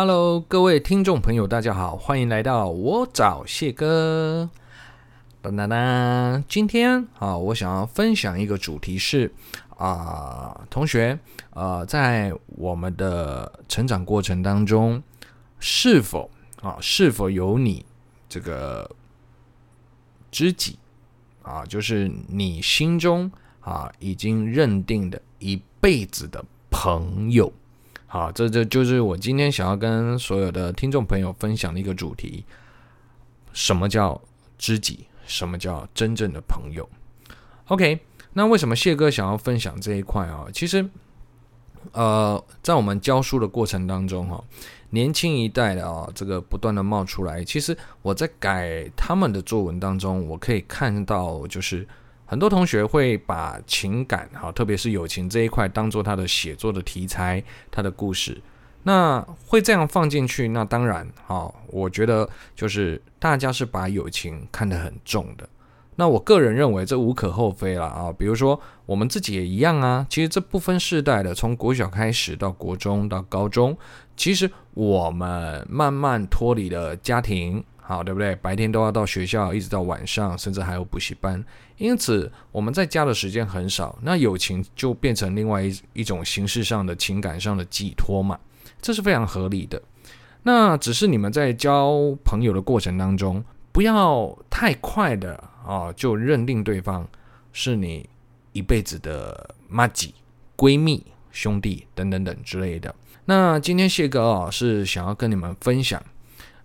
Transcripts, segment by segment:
Hello，各位听众朋友，大家好，欢迎来到我找谢哥。当当当，今天啊，我想要分享一个主题是啊、同学，呃，在我们的成长过程当中，是否啊，是否有你这个知己啊，就是你心中啊已经认定的一辈子的朋友？好，这这就是我今天想要跟所有的听众朋友分享的一个主题：什么叫知己？什么叫真正的朋友？OK，那为什么谢哥想要分享这一块啊？其实，呃，在我们教书的过程当中，哈，年轻一代的啊，这个不断的冒出来。其实我在改他们的作文当中，我可以看到，就是。很多同学会把情感，哈，特别是友情这一块，当做他的写作的题材，他的故事，那会这样放进去。那当然，哈，我觉得就是大家是把友情看得很重的。那我个人认为这无可厚非了啊。比如说我们自己也一样啊。其实这不分世代的，从国小开始到国中到高中，其实我们慢慢脱离了家庭。好，对不对？白天都要到学校，一直到晚上，甚至还有补习班。因此，我们在家的时间很少，那友情就变成另外一一种形式上的情感上的寄托嘛，这是非常合理的。那只是你们在交朋友的过程当中，不要太快的啊，就认定对方是你一辈子的妈吉、闺蜜、兄弟等等等之类的。那今天谢哥啊，是想要跟你们分享。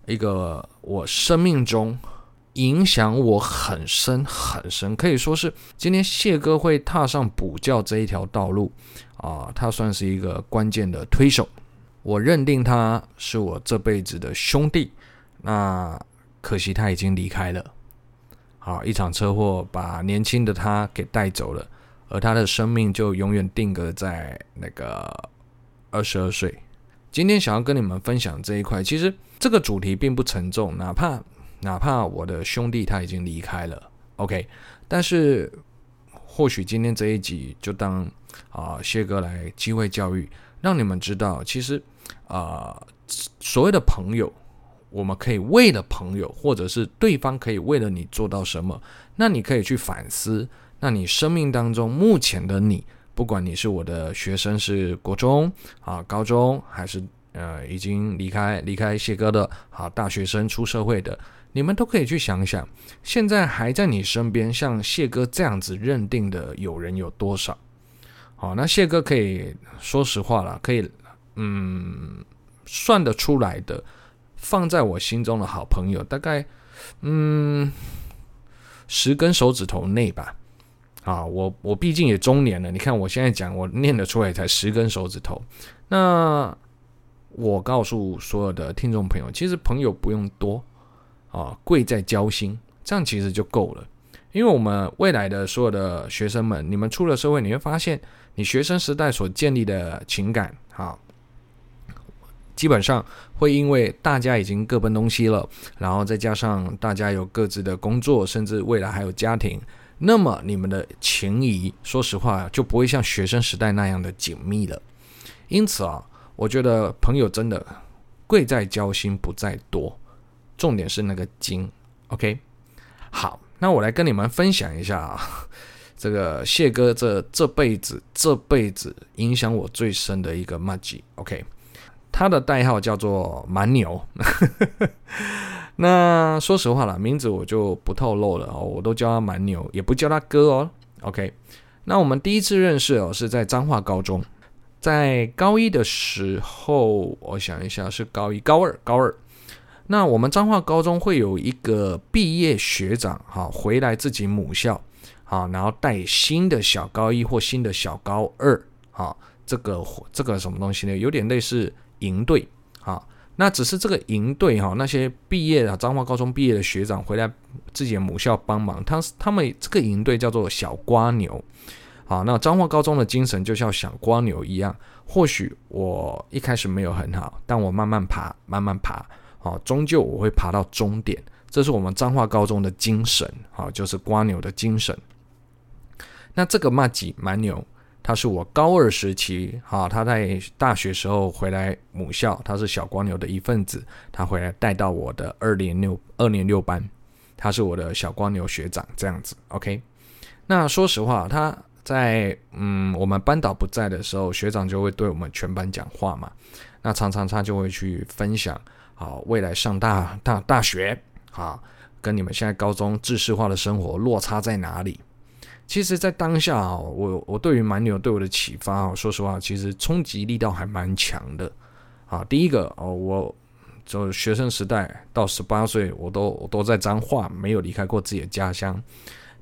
一个我生命中影响我很深很深，可以说是今天谢哥会踏上补教这一条道路啊，他算是一个关键的推手。我认定他是我这辈子的兄弟，那可惜他已经离开了。好，一场车祸把年轻的他给带走了，而他的生命就永远定格在那个二十二岁。今天想要跟你们分享这一块，其实这个主题并不沉重，哪怕哪怕我的兄弟他已经离开了，OK，但是或许今天这一集就当啊谢哥来机会教育，让你们知道，其实啊所谓的朋友，我们可以为了朋友，或者是对方可以为了你做到什么，那你可以去反思，那你生命当中目前的你。不管你是我的学生，是国中啊、高中，还是呃已经离开离开谢哥的啊大学生出社会的，你们都可以去想想，现在还在你身边像谢哥这样子认定的友人有多少？好，那谢哥可以说实话了，可以嗯算得出来的，放在我心中的好朋友，大概嗯十根手指头内吧。啊，我我毕竟也中年了，你看我现在讲，我念得出来才十根手指头。那我告诉所有的听众朋友，其实朋友不用多啊，贵在交心，这样其实就够了。因为我们未来的所有的学生们，你们出了社会，你会发现，你学生时代所建立的情感，啊，基本上会因为大家已经各奔东西了，然后再加上大家有各自的工作，甚至未来还有家庭。那么你们的情谊，说实话就不会像学生时代那样的紧密了。因此啊，我觉得朋友真的贵在交心，不在多，重点是那个精。OK，好，那我来跟你们分享一下啊，这个谢哥这这辈子这辈子影响我最深的一个麻吉。OK，他的代号叫做蛮牛。那说实话啦，名字我就不透露了哦，我都叫他蛮牛，也不叫他哥哦。OK，那我们第一次认识哦，是在彰化高中，在高一的时候，我想一下是高一、高二、高二。那我们彰化高中会有一个毕业学长哈，回来自己母校啊，然后带新的小高一或新的小高二啊，这个这个什么东西呢？有点类似营队啊。那只是这个营队哈，那些毕业的彰化高中毕业的学长回来自己的母校帮忙，他他们这个营队叫做小瓜牛，好，那彰化高中的精神就像小瓜牛一样。或许我一开始没有很好，但我慢慢爬，慢慢爬，好，终究我会爬到终点。这是我们彰化高中的精神，好，就是瓜牛的精神。那这个麻吉蛮牛，他是我高二时期，哈，他在大学时候回来母校，他是小光牛的一份子，他回来带到我的二年六二年六班，他是我的小光牛学长，这样子，OK。那说实话，他在嗯我们班导不在的时候，学长就会对我们全班讲话嘛，那常常他就会去分享，啊，未来上大大大学，啊，跟你们现在高中制式化的生活落差在哪里？其实，在当下啊，我我对于蛮牛对我的启发啊，说实话，其实冲击力道还蛮强的啊。第一个哦，我就学生时代到十八岁，我都我都在彰化，没有离开过自己的家乡。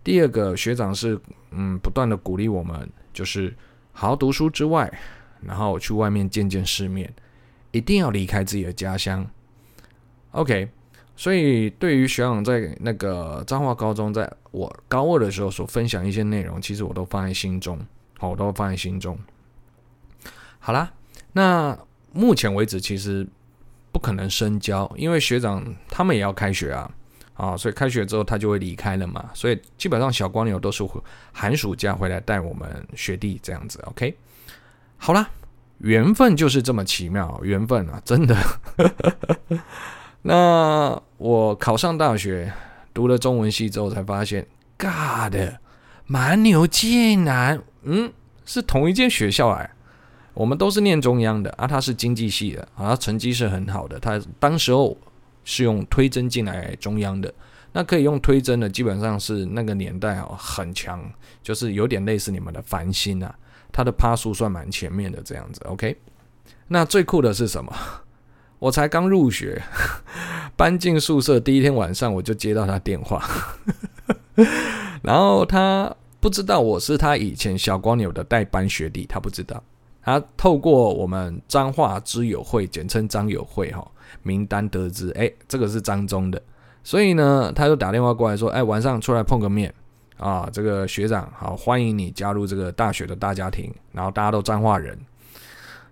第二个学长是嗯，不断的鼓励我们，就是好好读书之外，然后去外面见见世面，一定要离开自己的家乡。OK。所以，对于学长在那个彰化高中，在我高二的时候所分享一些内容，其实我都放在心中，好，我都放在心中。好啦，那目前为止其实不可能深交，因为学长他们也要开学啊，啊，所以开学之后他就会离开了嘛，所以基本上小光牛都是寒暑假回来带我们学弟这样子，OK。好啦，缘分就是这么奇妙，缘分啊，真的。那我考上大学，读了中文系之后，才发现，God，蛮牛竟然，嗯，是同一间学校哎，我们都是念中央的啊，他是经济系的啊，他成绩是很好的，他当时候是用推甄进来中央的，那可以用推甄的，基本上是那个年代哦，很强，就是有点类似你们的繁星啊，他的趴数算蛮前面的这样子，OK，那最酷的是什么？我才刚入学，搬进宿舍第一天晚上，我就接到他电话，然后他不知道我是他以前小光牛的代班学弟，他不知道，他透过我们彰化知友会，简称张友会哈名单得知，哎，这个是彰中的，所以呢，他就打电话过来说，哎，晚上出来碰个面。啊，这个学长好，欢迎你加入这个大学的大家庭，然后大家都彰化人，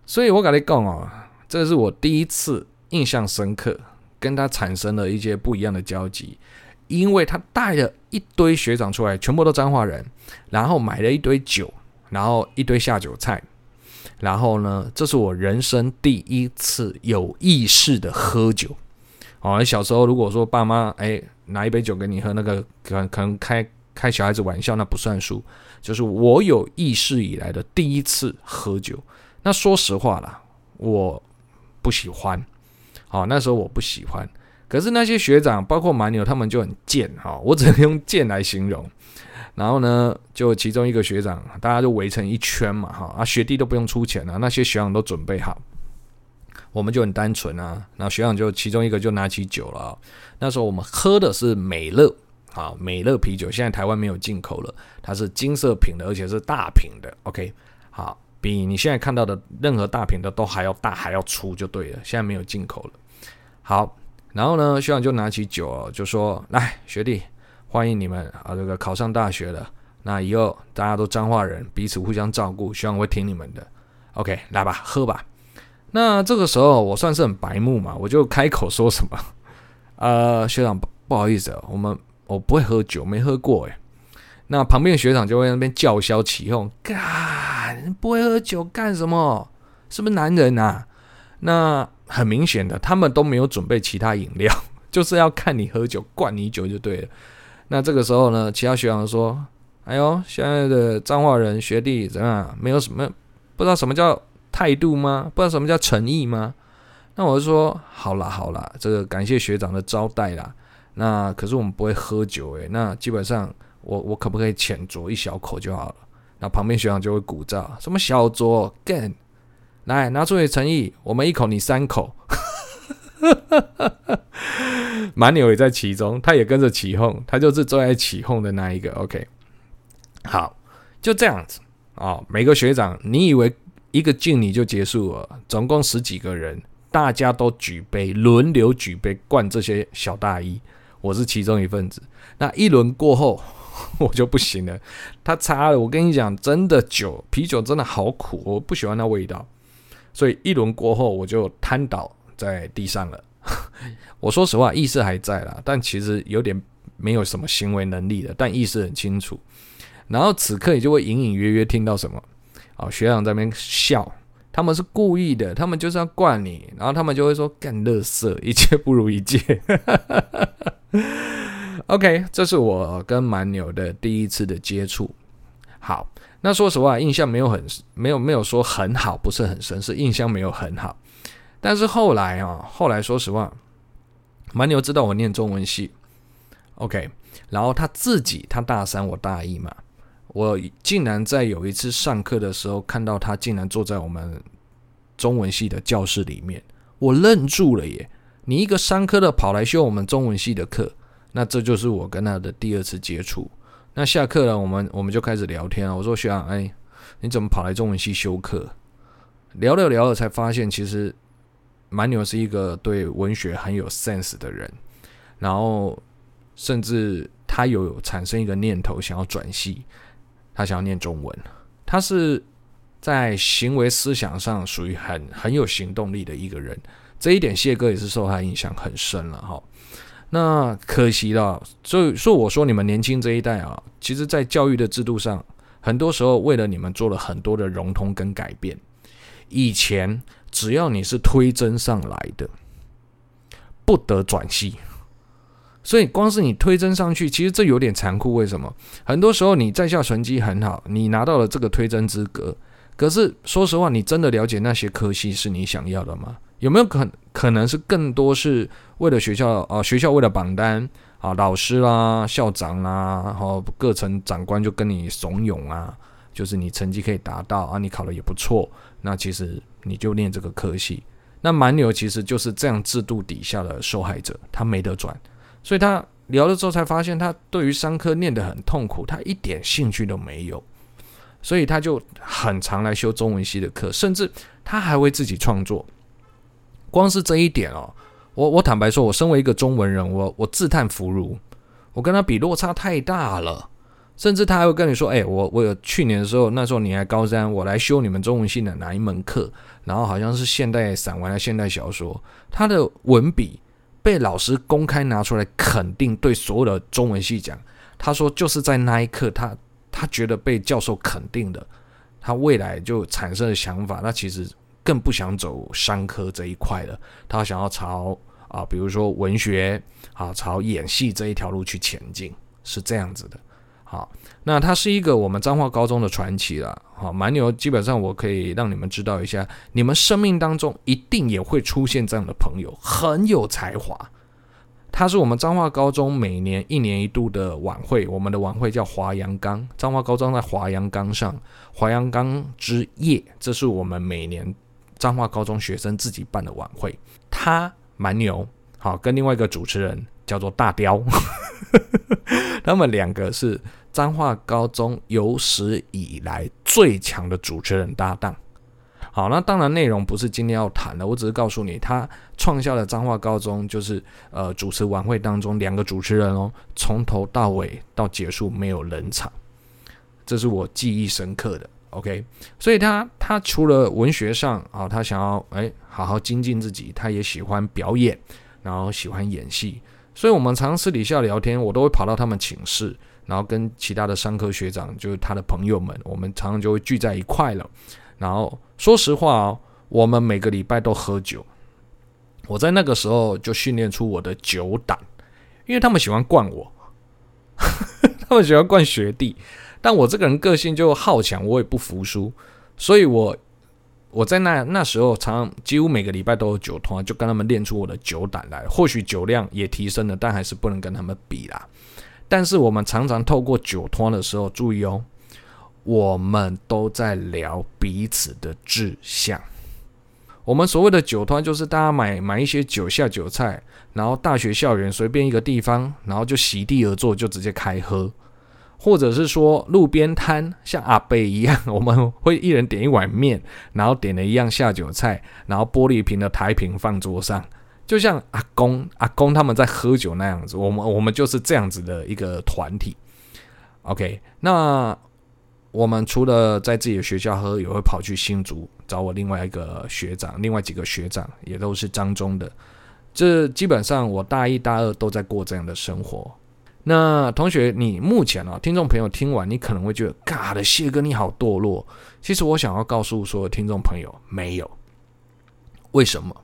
所以我跟你讲哦。这是我第一次印象深刻，跟他产生了一些不一样的交集，因为他带了一堆学长出来，全部都彰化人，然后买了一堆酒，然后一堆下酒菜，然后呢，这是我人生第一次有意识的喝酒。哦，小时候如果说爸妈哎拿一杯酒给你喝，那个可能可能开开小孩子玩笑，那不算数。就是我有意识以来的第一次喝酒。那说实话啦，我。不喜欢，好，那时候我不喜欢。可是那些学长，包括蛮牛，他们就很贱，哈，我只能用贱来形容。然后呢，就其中一个学长，大家就围成一圈嘛，哈，啊，学弟都不用出钱了，那些学长都准备好，我们就很单纯啊。然后学长就其中一个就拿起酒了，那时候我们喝的是美乐，啊，美乐啤酒，现在台湾没有进口了，它是金色瓶的，而且是大瓶的。OK，好。比你现在看到的任何大瓶的都还要大，还要粗，就对了。现在没有进口了。好，然后呢，学长就拿起酒，就说：“来，学弟，欢迎你们啊，这个考上大学了。那以后大家都彰化人，彼此互相照顾，学长会听你们的。OK，来吧，喝吧。那这个时候我算是很白目嘛，我就开口说什么？呃，学长，不好意思，我们我不会喝酒，没喝过诶。那旁边的学长就会那边叫嚣起哄，不会喝酒干什么？是不是男人啊？那很明显的，他们都没有准备其他饮料，就是要看你喝酒，灌你酒就对了。那这个时候呢，其他学长说：“哎呦，现在的彰化人学弟怎样？没有什么，不知道什么叫态度吗？不知道什么叫诚意吗？”那我就说：“好啦好啦，这个感谢学长的招待啦。那可是我们不会喝酒诶，那基本上。”我我可不可以浅酌一小口就好了？那旁边学长就会鼓噪，什么小酌干，来拿出你诚意，我们一口你三口。蛮牛也在其中，他也跟着起哄，他就是最爱起哄的那一个。OK，好，就这样子啊、哦。每个学长，你以为一个敬礼就结束了？总共十几个人，大家都举杯，轮流举杯灌这些小大一，我是其中一份子。那一轮过后。我就不行了，他擦了。我跟你讲，真的酒，啤酒真的好苦，我不喜欢那味道。所以一轮过后，我就瘫倒在地上了。我说实话，意识还在啦，但其实有点没有什么行为能力的，但意识很清楚。然后此刻，你就会隐隐约约听到什么？啊，学长在那边笑，他们是故意的，他们就是要灌你，然后他们就会说干乐色，一切不如一届。OK，这是我跟蛮牛的第一次的接触。好，那说实话，印象没有很没有没有说很好，不是很深，是印象没有很好。但是后来啊，后来说实话，蛮牛知道我念中文系，OK，然后他自己他大三，我大一嘛，我竟然在有一次上课的时候看到他竟然坐在我们中文系的教室里面，我愣住了耶！你一个商科的跑来修我们中文系的课，那这就是我跟他的第二次接触。那下课了，我们我们就开始聊天了。我说学长，哎，你怎么跑来中文系修课？聊了聊了，才发现其实蛮牛是一个对文学很有 sense 的人，然后甚至他有产生一个念头，想要转系，他想要念中文。他是在行为思想上属于很很有行动力的一个人，这一点谢哥也是受他影响很深了哈。那可惜了，所以说我说你们年轻这一代啊，其实，在教育的制度上，很多时候为了你们做了很多的融通跟改变。以前只要你是推甄上来的，不得转系。所以光是你推甄上去，其实这有点残酷。为什么？很多时候你在校成绩很好，你拿到了这个推甄资格，可是说实话，你真的了解那些科系是你想要的吗？有没有可能可能是更多是为了学校啊？学校为了榜单啊，老师啦、校长啦，然后各层长官就跟你怂恿啊，就是你成绩可以达到啊，你考的也不错，那其实你就念这个科系。那蛮牛其实就是这样制度底下的受害者，他没得转，所以他聊了之后才发现，他对于商科念得很痛苦，他一点兴趣都没有，所以他就很常来修中文系的课，甚至他还会自己创作。光是这一点哦，我我坦白说，我身为一个中文人，我我自叹弗如，我跟他比落差太大了。甚至他还会跟你说：“哎，我我有去年的时候，那时候你还高三，我来修你们中文系的哪一门课？然后好像是现代散文还现代小说，他的文笔被老师公开拿出来肯定，对所有的中文系讲，他说就是在那一刻，他他觉得被教授肯定的，他未来就产生了想法，那其实。”更不想走商科这一块了，他想要朝啊，比如说文学啊，朝演戏这一条路去前进，是这样子的。好，那他是一个我们彰化高中的传奇了。好，蛮牛，基本上我可以让你们知道一下，你们生命当中一定也会出现这样的朋友，很有才华。他是我们彰化高中每年一年一度的晚会，我们的晚会叫华阳冈，彰化高中在华阳冈上，华阳冈之夜，这是我们每年。彰化高中学生自己办的晚会，他蛮牛，好，跟另外一个主持人叫做大雕，他们两个是彰化高中有史以来最强的主持人搭档。好，那当然内容不是今天要谈的，我只是告诉你，他创下了彰化高中就是呃主持晚会当中两个主持人哦，从头到尾到结束没有冷场，这是我记忆深刻的。OK，所以他他除了文学上啊，他想要哎好好精进自己，他也喜欢表演，然后喜欢演戏，所以我们常私底下聊天，我都会跑到他们寝室，然后跟其他的商科学长，就是他的朋友们，我们常常就会聚在一块了。然后说实话哦，我们每个礼拜都喝酒，我在那个时候就训练出我的酒胆，因为他们喜欢灌我，他们喜欢灌学弟。但我这个人个性就好强，我也不服输，所以我我在那那时候常几乎每个礼拜都有酒托，就跟他们练出我的酒胆来。或许酒量也提升了，但还是不能跟他们比啦。但是我们常常透过酒托的时候，注意哦，我们都在聊彼此的志向。我们所谓的酒托，就是大家买买一些酒下酒菜，然后大学校园随便一个地方，然后就席地而坐，就直接开喝。或者是说路边摊像阿伯一样，我们会一人点一碗面，然后点了一样下酒菜，然后玻璃瓶的台瓶放桌上，就像阿公阿公他们在喝酒那样子。我们我们就是这样子的一个团体。OK，那我们除了在自己的学校喝，也会跑去新竹找我另外一个学长，另外几个学长也都是彰中的。这基本上我大一大二都在过这样的生活。那同学，你目前啊，听众朋友听完，你可能会觉得，嘎的谢哥你好堕落。其实我想要告诉所有听众朋友，没有。为什么？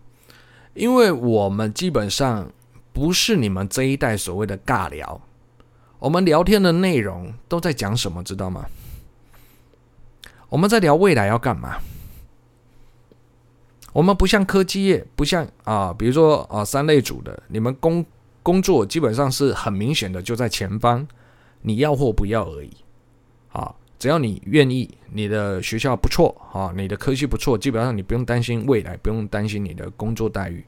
因为我们基本上不是你们这一代所谓的尬聊，我们聊天的内容都在讲什么，知道吗？我们在聊未来要干嘛？我们不像科技业，不像啊，比如说啊，三类组的，你们工工作基本上是很明显的，就在前方，你要或不要而已。啊，只要你愿意，你的学校不错啊，你的科系不错，基本上你不用担心未来，不用担心你的工作待遇。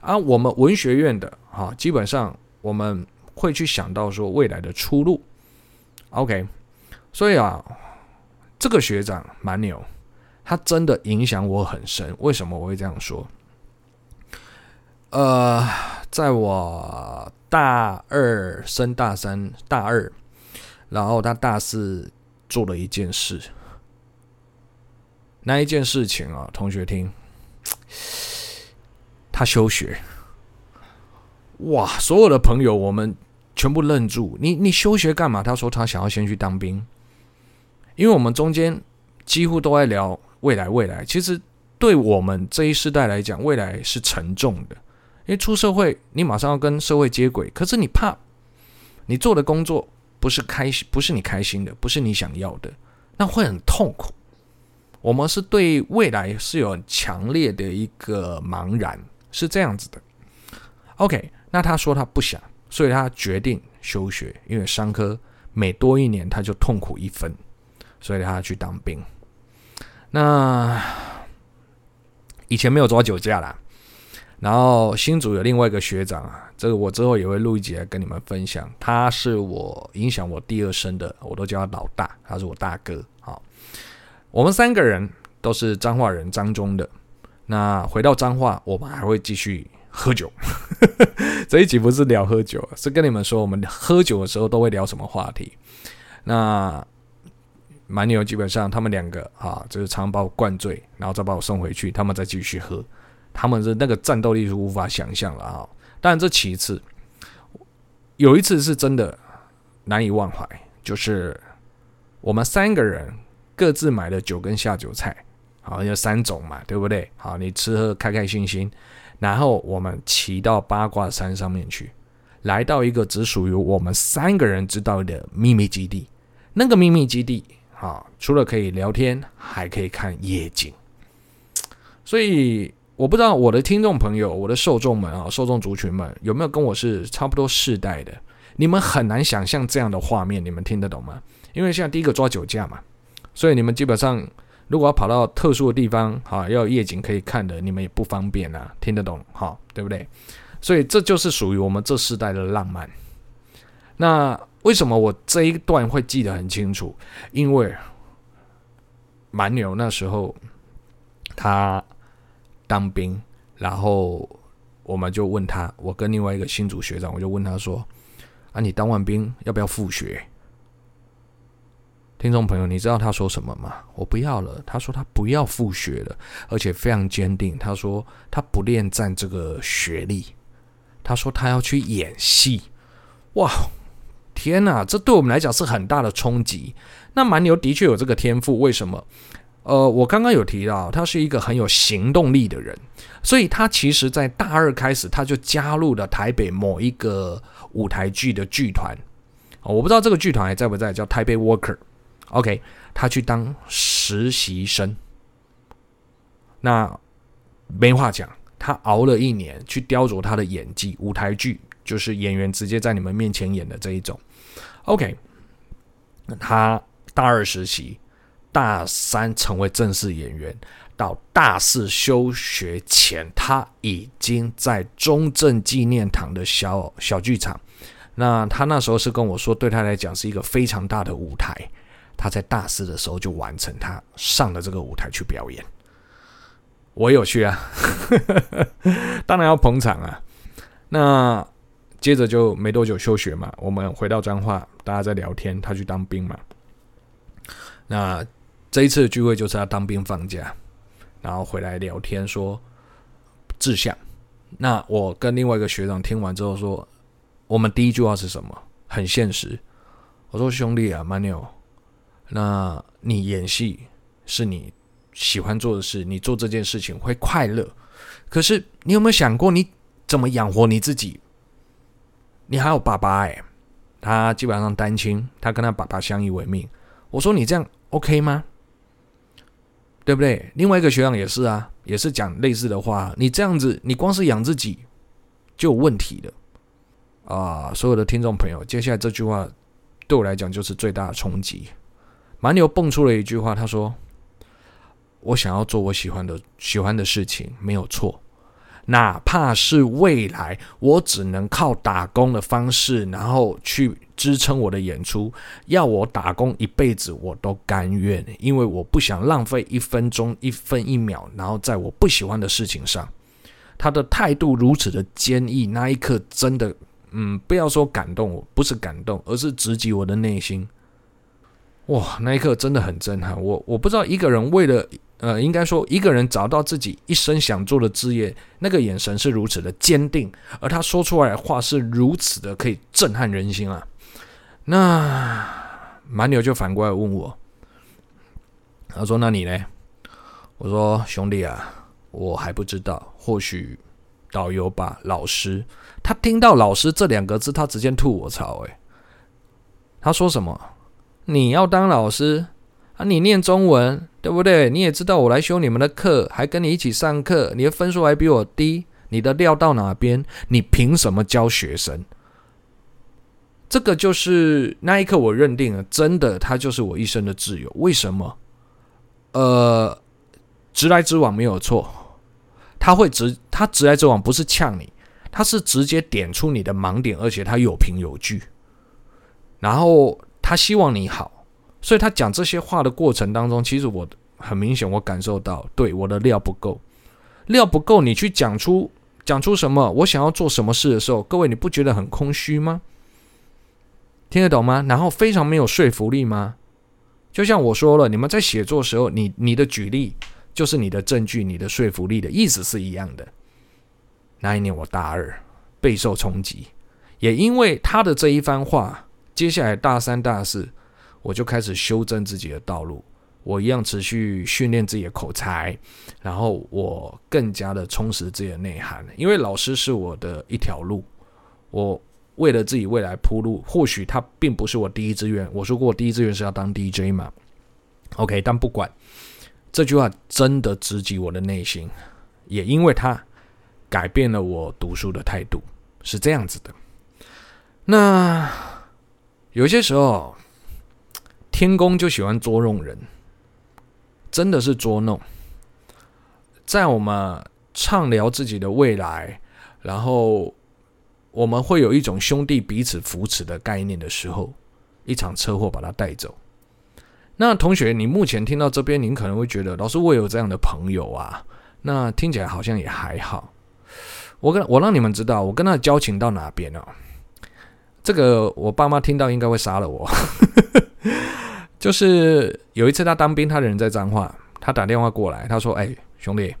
啊，我们文学院的啊，基本上我们会去想到说未来的出路。OK，所以啊，这个学长蛮牛。他真的影响我很深，为什么我会这样说？呃，在我大二升大三，大二，然后他大四做了一件事，那一件事情啊，同学听，他休学，哇！所有的朋友我们全部愣住，你你休学干嘛？他说他想要先去当兵，因为我们中间几乎都在聊。未来，未来，其实对我们这一世代来讲，未来是沉重的，因为出社会，你马上要跟社会接轨，可是你怕你做的工作不是开心，不是你开心的，不是你想要的，那会很痛苦。我们是对未来是有强烈的一个茫然，是这样子的。OK，那他说他不想，所以他决定休学，因为商科每多一年他就痛苦一分，所以他去当兵。那以前没有抓酒驾啦，然后新组有另外一个学长啊，这个我之后也会录一集来跟你们分享。他是我影响我第二生的，我都叫他老大，他是我大哥。好，我们三个人都是彰化人，彰中的。那回到彰化，我们还会继续喝酒。这一集不是聊喝酒，是跟你们说我们喝酒的时候都会聊什么话题。那。蛮牛，基本上他们两个啊，就是常把我灌醉，然后再把我送回去，他们再继续喝，他们的那个战斗力是无法想象了啊。当然这其次，有一次是真的难以忘怀，就是我们三个人各自买了酒跟下酒菜，好，有三种嘛，对不对？好，你吃喝开开心心，然后我们骑到八卦山上面去，来到一个只属于我们三个人知道的秘密基地，那个秘密基地。啊，除了可以聊天，还可以看夜景。所以我不知道我的听众朋友、我的受众们啊，受众族群们有没有跟我是差不多世代的？你们很难想象这样的画面，你们听得懂吗？因为现在第一个抓酒驾嘛，所以你们基本上如果要跑到特殊的地方，哈，要夜景可以看的，你们也不方便啊，听得懂哈，对不对？所以这就是属于我们这世代的浪漫。那。为什么我这一段会记得很清楚？因为蛮牛那时候他当兵，然后我们就问他，我跟另外一个新组学长，我就问他说：“啊，你当完兵要不要复学？”听众朋友，你知道他说什么吗？我不要了。他说他不要复学了，而且非常坚定。他说他不恋战这个学历，他说他要去演戏。哇！天呐，这对我们来讲是很大的冲击。那蛮牛的确有这个天赋，为什么？呃，我刚刚有提到，他是一个很有行动力的人，所以他其实在大二开始他就加入了台北某一个舞台剧的剧团。我不知道这个剧团还在不在，叫台北 Worker。OK，他去当实习生。那没话讲，他熬了一年去雕琢他的演技，舞台剧就是演员直接在你们面前演的这一种。OK，他大二实习，大三成为正式演员，到大四休学前，他已经在中正纪念堂的小小剧场。那他那时候是跟我说，对他来讲是一个非常大的舞台。他在大四的时候就完成，他上了这个舞台去表演。我有去啊，当然要捧场啊。那。接着就没多久休学嘛，我们回到彰化，大家在聊天，他去当兵嘛。那这一次的聚会就是他当兵放假，然后回来聊天说志向。那我跟另外一个学长听完之后说，我们第一句话是什么？很现实。我说兄弟啊，蛮牛，那你演戏是你喜欢做的事，你做这件事情会快乐。可是你有没有想过，你怎么养活你自己？你还有爸爸哎，他基本上单亲，他跟他爸爸相依为命。我说你这样 OK 吗？对不对？另外一个学长也是啊，也是讲类似的话。你这样子，你光是养自己就有问题的啊！所有的听众朋友，接下来这句话对我来讲就是最大的冲击。蛮牛蹦出了一句话，他说：“我想要做我喜欢的喜欢的事情，没有错。”哪怕是未来，我只能靠打工的方式，然后去支撑我的演出。要我打工一辈子，我都甘愿，因为我不想浪费一分钟、一分一秒，然后在我不喜欢的事情上。他的态度如此的坚毅，那一刻真的，嗯，不要说感动我，不是感动，而是直击我的内心。哇，那一刻真的很震撼。我我不知道一个人为了。呃，应该说，一个人找到自己一生想做的职业，那个眼神是如此的坚定，而他说出来的话是如此的可以震撼人心啊。那蛮牛就反过来问我，他说：“那你呢？”我说：“兄弟啊，我还不知道，或许导游吧，老师。”他听到“老师”这两个字，他直接吐我槽。诶，他说什么？你要当老师？啊，你念中文对不对？你也知道我来修你们的课，还跟你一起上课，你的分数还比我低，你的料到哪边？你凭什么教学生？这个就是那一刻我认定了，真的，他就是我一生的挚友。为什么？呃，直来直往没有错，他会直，他直来直往不是呛你，他是直接点出你的盲点，而且他有凭有据，然后他希望你好。所以他讲这些话的过程当中，其实我很明显，我感受到，对我的料不够，料不够，你去讲出讲出什么，我想要做什么事的时候，各位你不觉得很空虚吗？听得懂吗？然后非常没有说服力吗？就像我说了，你们在写作时候，你你的举例就是你的证据，你的说服力的意思是一样的。那一年我大二，备受冲击，也因为他的这一番话，接下来大三、大四。我就开始修正自己的道路，我一样持续训练自己的口才，然后我更加的充实自己的内涵。因为老师是我的一条路，我为了自己未来铺路。或许他并不是我第一志愿，我说过我第一志愿是要当 DJ 嘛。OK，但不管这句话真的直击我的内心，也因为他改变了我读书的态度，是这样子的。那有些时候。天公就喜欢捉弄人，真的是捉弄。在我们畅聊自己的未来，然后我们会有一种兄弟彼此扶持的概念的时候，一场车祸把他带走。那同学，你目前听到这边，您可能会觉得，老师，我有这样的朋友啊，那听起来好像也还好。我跟我让你们知道，我跟他的交情到哪边了。这个我爸妈听到应该会杀了我。就是有一次他当兵，他的人在彰化，他打电话过来，他说：“哎，兄弟，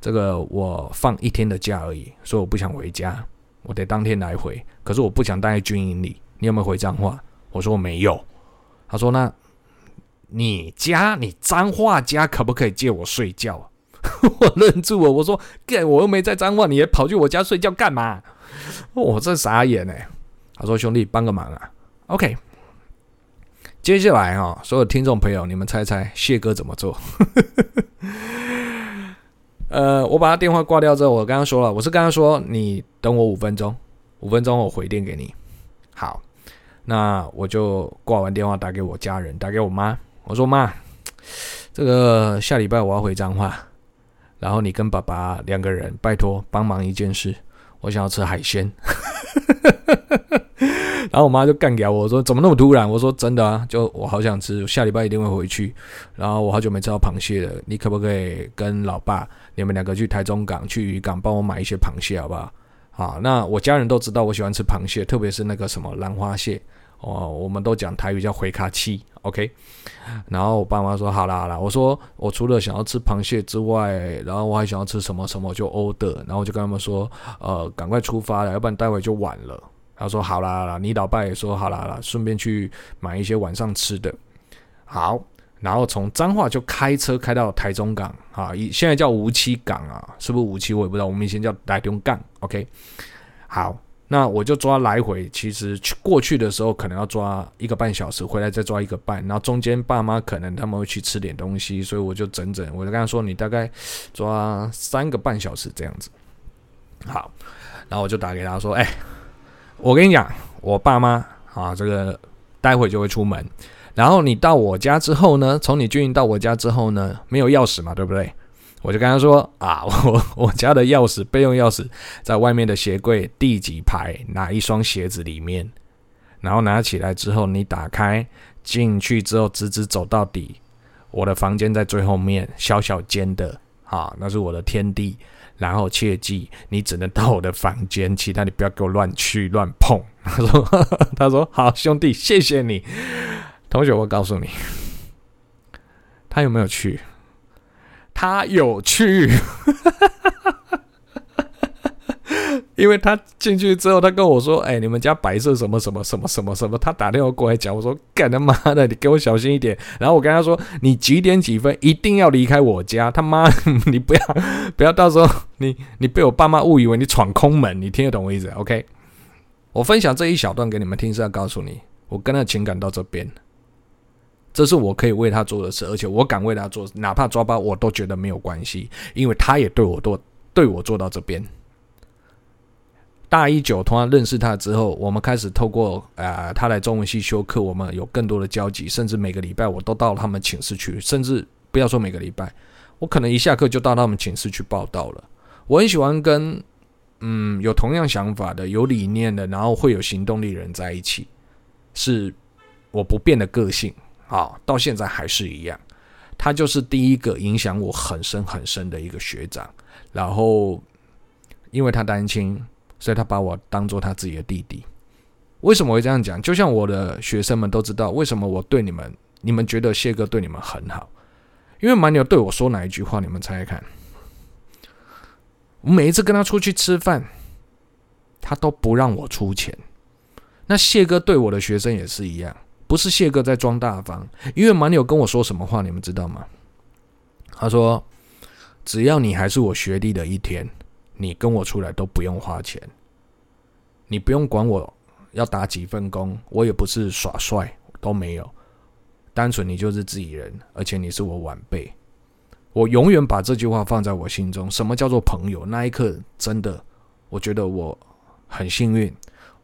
这个我放一天的假而已，所以我不想回家，我得当天来回。可是我不想待在军营里，你有没有回彰化？”我说：“我没有。”他说：“那你家，你彰化家可不可以借我睡觉？” 我愣住了，我说：“干，我又没在彰化，你也跑去我家睡觉干嘛？”我这傻眼哎。他说：“兄弟，帮个忙啊。”OK。接下来啊，所有听众朋友，你们猜猜谢哥怎么做？呃，我把他电话挂掉之后，我刚刚说了，我是刚刚说你等我五分钟，五分钟我回电给你。好，那我就挂完电话打给我家人，打给我妈，我说妈，这个下礼拜我要回彰化，然后你跟爸爸两个人拜托帮忙一件事，我想要吃海鲜。然后我妈就干掉我说：“怎么那么突然？”我说：“真的啊，就我好想吃，下礼拜一定会回去。然后我好久没吃到螃蟹了，你可不可以跟老爸你们两个去台中港去渔港帮我买一些螃蟹，好不好？好，那我家人都知道我喜欢吃螃蟹，特别是那个什么兰花蟹哦，我们都讲台语叫回卡七，OK。然后我爸妈说：好啦好啦，我说我除了想要吃螃蟹之外，然后我还想要吃什么什么，就 order。然后我就跟他们说：呃，赶快出发了，要不然待会就晚了。”他说好啦啦，你老爸也说好啦啦，顺便去买一些晚上吃的。好，然后从彰化就开车开到台中港啊，现在叫梧栖港啊，是不是梧栖？我也不知道，我们以前叫台中港。OK，好，那我就抓来回，其实去过去的时候可能要抓一个半小时，回来再抓一个半，然后中间爸妈可能他们会去吃点东西，所以我就整整，我就跟他说，你大概抓三个半小时这样子。好，然后我就打给他说，哎。我跟你讲，我爸妈啊，这个待会就会出门。然后你到我家之后呢，从你军营到我家之后呢，没有钥匙嘛，对不对？我就跟他说啊，我我家的钥匙备用钥匙在外面的鞋柜第几排哪一双鞋子里面。然后拿起来之后，你打开进去之后，直直走到底。我的房间在最后面，小小间的，啊，那是我的天地。然后切记，你只能到我的房间，其他你不要给我乱去乱碰。他说：“ 他说好，兄弟，谢谢你，同学，我告诉你，他有没有去？他有去。”因为他进去之后，他跟我说：“哎，你们家白色什么什么什么什么什么？”他打电话过来讲，我说：“干他妈的，你给我小心一点。”然后我跟他说：“你几点几分一定要离开我家？他妈，你不要不要到时候你你被我爸妈误以为你闯空门，你听得懂我意思？OK？我分享这一小段给你们听，是要告诉你，我跟他情感到这边，这是我可以为他做的事，而且我敢为他做，哪怕抓包我都觉得没有关系，因为他也对我做对我做到这边。”大一九，突然认识他之后，我们开始透过啊、呃，他来中文系修课，我们有更多的交集，甚至每个礼拜我都到他们寝室去，甚至不要说每个礼拜，我可能一下课就到他们寝室去报到了。我很喜欢跟嗯有同样想法的、有理念的，然后会有行动力的人在一起，是我不变的个性啊，到现在还是一样。他就是第一个影响我很深很深的一个学长，然后因为他单亲。所以他把我当做他自己的弟弟。为什么会这样讲？就像我的学生们都知道，为什么我对你们，你们觉得谢哥对你们很好？因为蛮牛对我说哪一句话？你们猜猜看。我每一次跟他出去吃饭，他都不让我出钱。那谢哥对我的学生也是一样，不是谢哥在装大方。因为蛮牛跟我说什么话，你们知道吗？他说：“只要你还是我学弟的一天。”你跟我出来都不用花钱，你不用管我要打几份工，我也不是耍帅，都没有，单纯你就是自己人，而且你是我晚辈，我永远把这句话放在我心中。什么叫做朋友？那一刻真的，我觉得我很幸运，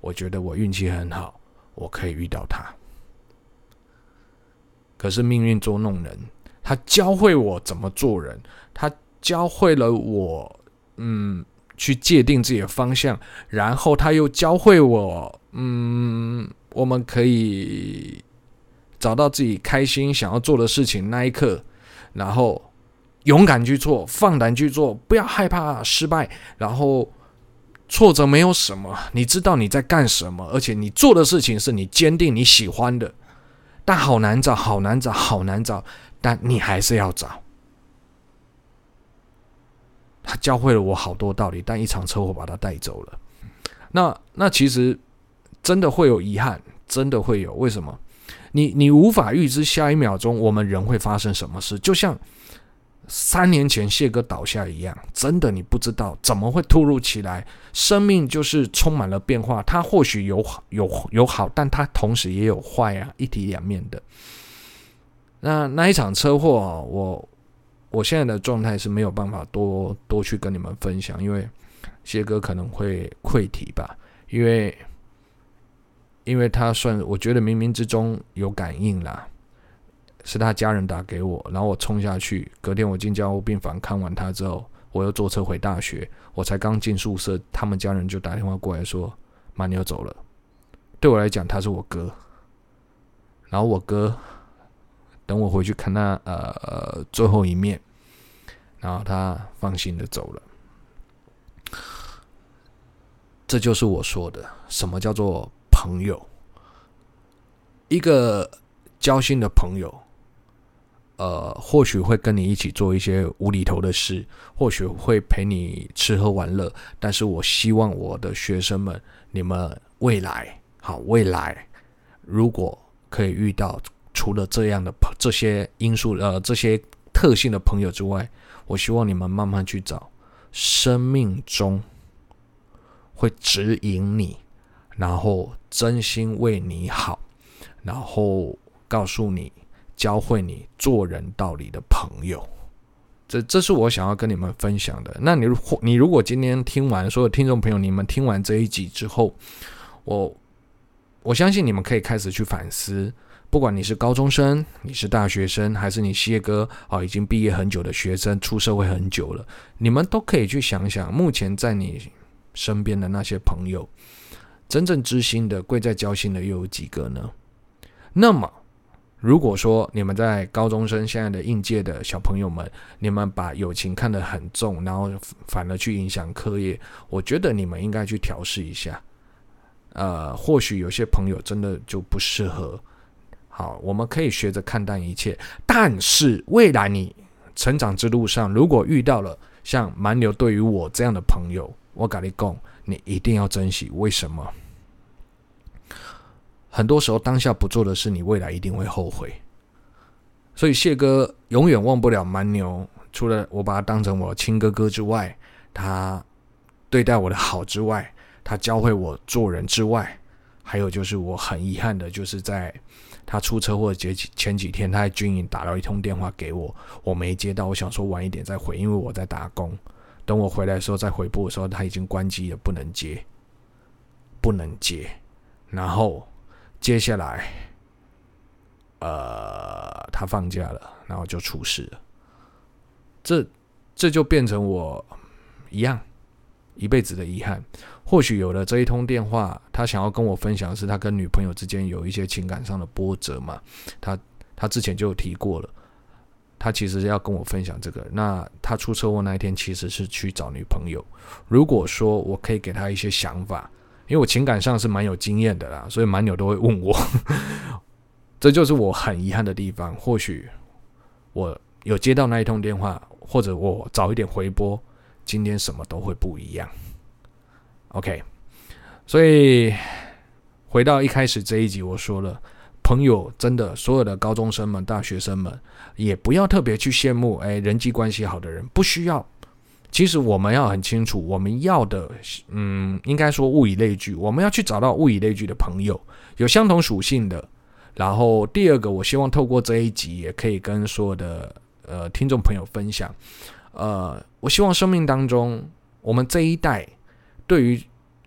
我觉得我运气很好，我可以遇到他。可是命运捉弄人，他教会我怎么做人，他教会了我。嗯，去界定自己的方向，然后他又教会我，嗯，我们可以找到自己开心想要做的事情那一刻，然后勇敢去做，放胆去做，不要害怕失败，然后挫折没有什么，你知道你在干什么，而且你做的事情是你坚定你喜欢的，但好难找，好难找，好难找，但你还是要找。他教会了我好多道理，但一场车祸把他带走了。那那其实真的会有遗憾，真的会有。为什么？你你无法预知下一秒钟我们人会发生什么事。就像三年前谢哥倒下一样，真的你不知道怎么会突如其来。生命就是充满了变化，它或许有有有好，但它同时也有坏啊，一体两面的。那那一场车祸，我。我现在的状态是没有办法多多去跟你们分享，因为谢哥可能会溃体吧，因为因为他算我觉得冥冥之中有感应啦，是他家人打给我，然后我冲下去，隔天我进加护病房看完他之后，我又坐车回大学，我才刚进宿舍，他们家人就打电话过来说马牛走了，对我来讲他是我哥，然后我哥。等我回去看他呃最后一面，然后他放心的走了。这就是我说的，什么叫做朋友？一个交心的朋友，呃，或许会跟你一起做一些无厘头的事，或许会陪你吃喝玩乐。但是我希望我的学生们，你们未来好，未来如果可以遇到除了这样的这些因素，呃，这些特性的朋友之外，我希望你们慢慢去找生命中会指引你，然后真心为你好，然后告诉你。教会你做人道理的朋友，这这是我想要跟你们分享的。那你如你如果今天听完所有听众朋友，你们听完这一集之后，我我相信你们可以开始去反思。不管你是高中生，你是大学生，还是你谢哥啊已经毕业很久的学生，出社会很久了，你们都可以去想想，目前在你身边的那些朋友，真正知心的、贵在交心的又有几个呢？那么。如果说你们在高中生现在的应届的小朋友们，你们把友情看得很重，然后反而去影响课业，我觉得你们应该去调试一下。呃，或许有些朋友真的就不适合。好，我们可以学着看淡一切，但是未来你成长之路上，如果遇到了像蛮牛对于我这样的朋友，我跟你讲，你一定要珍惜。为什么？很多时候，当下不做的事，你未来一定会后悔。所以，谢哥永远忘不了蛮牛。除了我把他当成我亲哥哥之外，他对待我的好之外，他教会我做人之外，还有就是我很遗憾的，就是在他出车祸前几前几天，他在军营打了一通电话给我，我没接到。我想说晚一点再回，因为我在打工。等我回来的时候再回拨的时候，他已经关机了，不能接，不能接。然后。接下来，呃，他放假了，然后就出事了。这这就变成我一样一辈子的遗憾。或许有了这一通电话，他想要跟我分享的是他跟女朋友之间有一些情感上的波折嘛。他他之前就有提过了，他其实要跟我分享这个。那他出车祸那一天其实是去找女朋友。如果说我可以给他一些想法。因为我情感上是蛮有经验的啦，所以蛮牛都会问我，这就是我很遗憾的地方。或许我有接到那一通电话，或者我早一点回拨，今天什么都会不一样。OK，所以回到一开始这一集，我说了，朋友真的所有的高中生们、大学生们，也不要特别去羡慕，哎，人际关系好的人，不需要。其实我们要很清楚，我们要的，嗯，应该说物以类聚，我们要去找到物以类聚的朋友，有相同属性的。然后第二个，我希望透过这一集，也可以跟所有的呃听众朋友分享，呃，我希望生命当中，我们这一代对于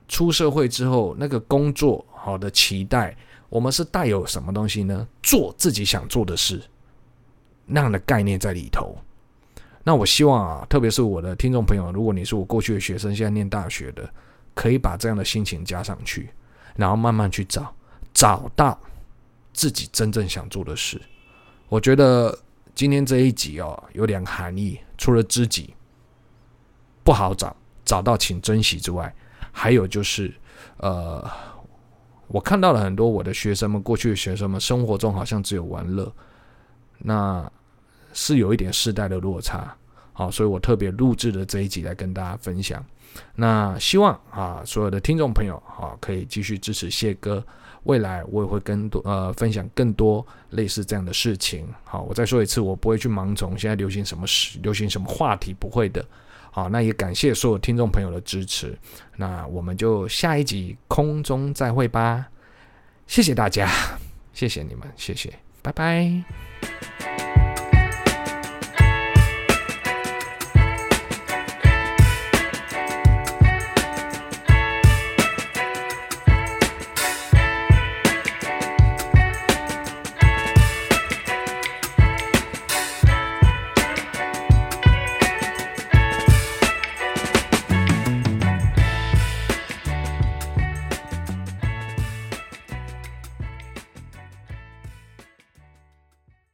出社会之后那个工作好的期待，我们是带有什么东西呢？做自己想做的事，那样的概念在里头。那我希望啊，特别是我的听众朋友，如果你是我过去的学生，现在念大学的，可以把这样的心情加上去，然后慢慢去找，找到自己真正想做的事。我觉得今天这一集哦，有两个含义，除了知己不好找，找到请珍惜之外，还有就是，呃，我看到了很多我的学生们，过去的学生们，生活中好像只有玩乐，那。是有一点世代的落差，好，所以我特别录制了这一集来跟大家分享。那希望啊，所有的听众朋友啊，可以继续支持谢哥，未来我也会更多呃分享更多类似这样的事情。好，我再说一次，我不会去盲从现在流行什么时流行什么话题，不会的。好，那也感谢所有听众朋友的支持。那我们就下一集空中再会吧。谢谢大家，谢谢你们，谢谢，拜拜。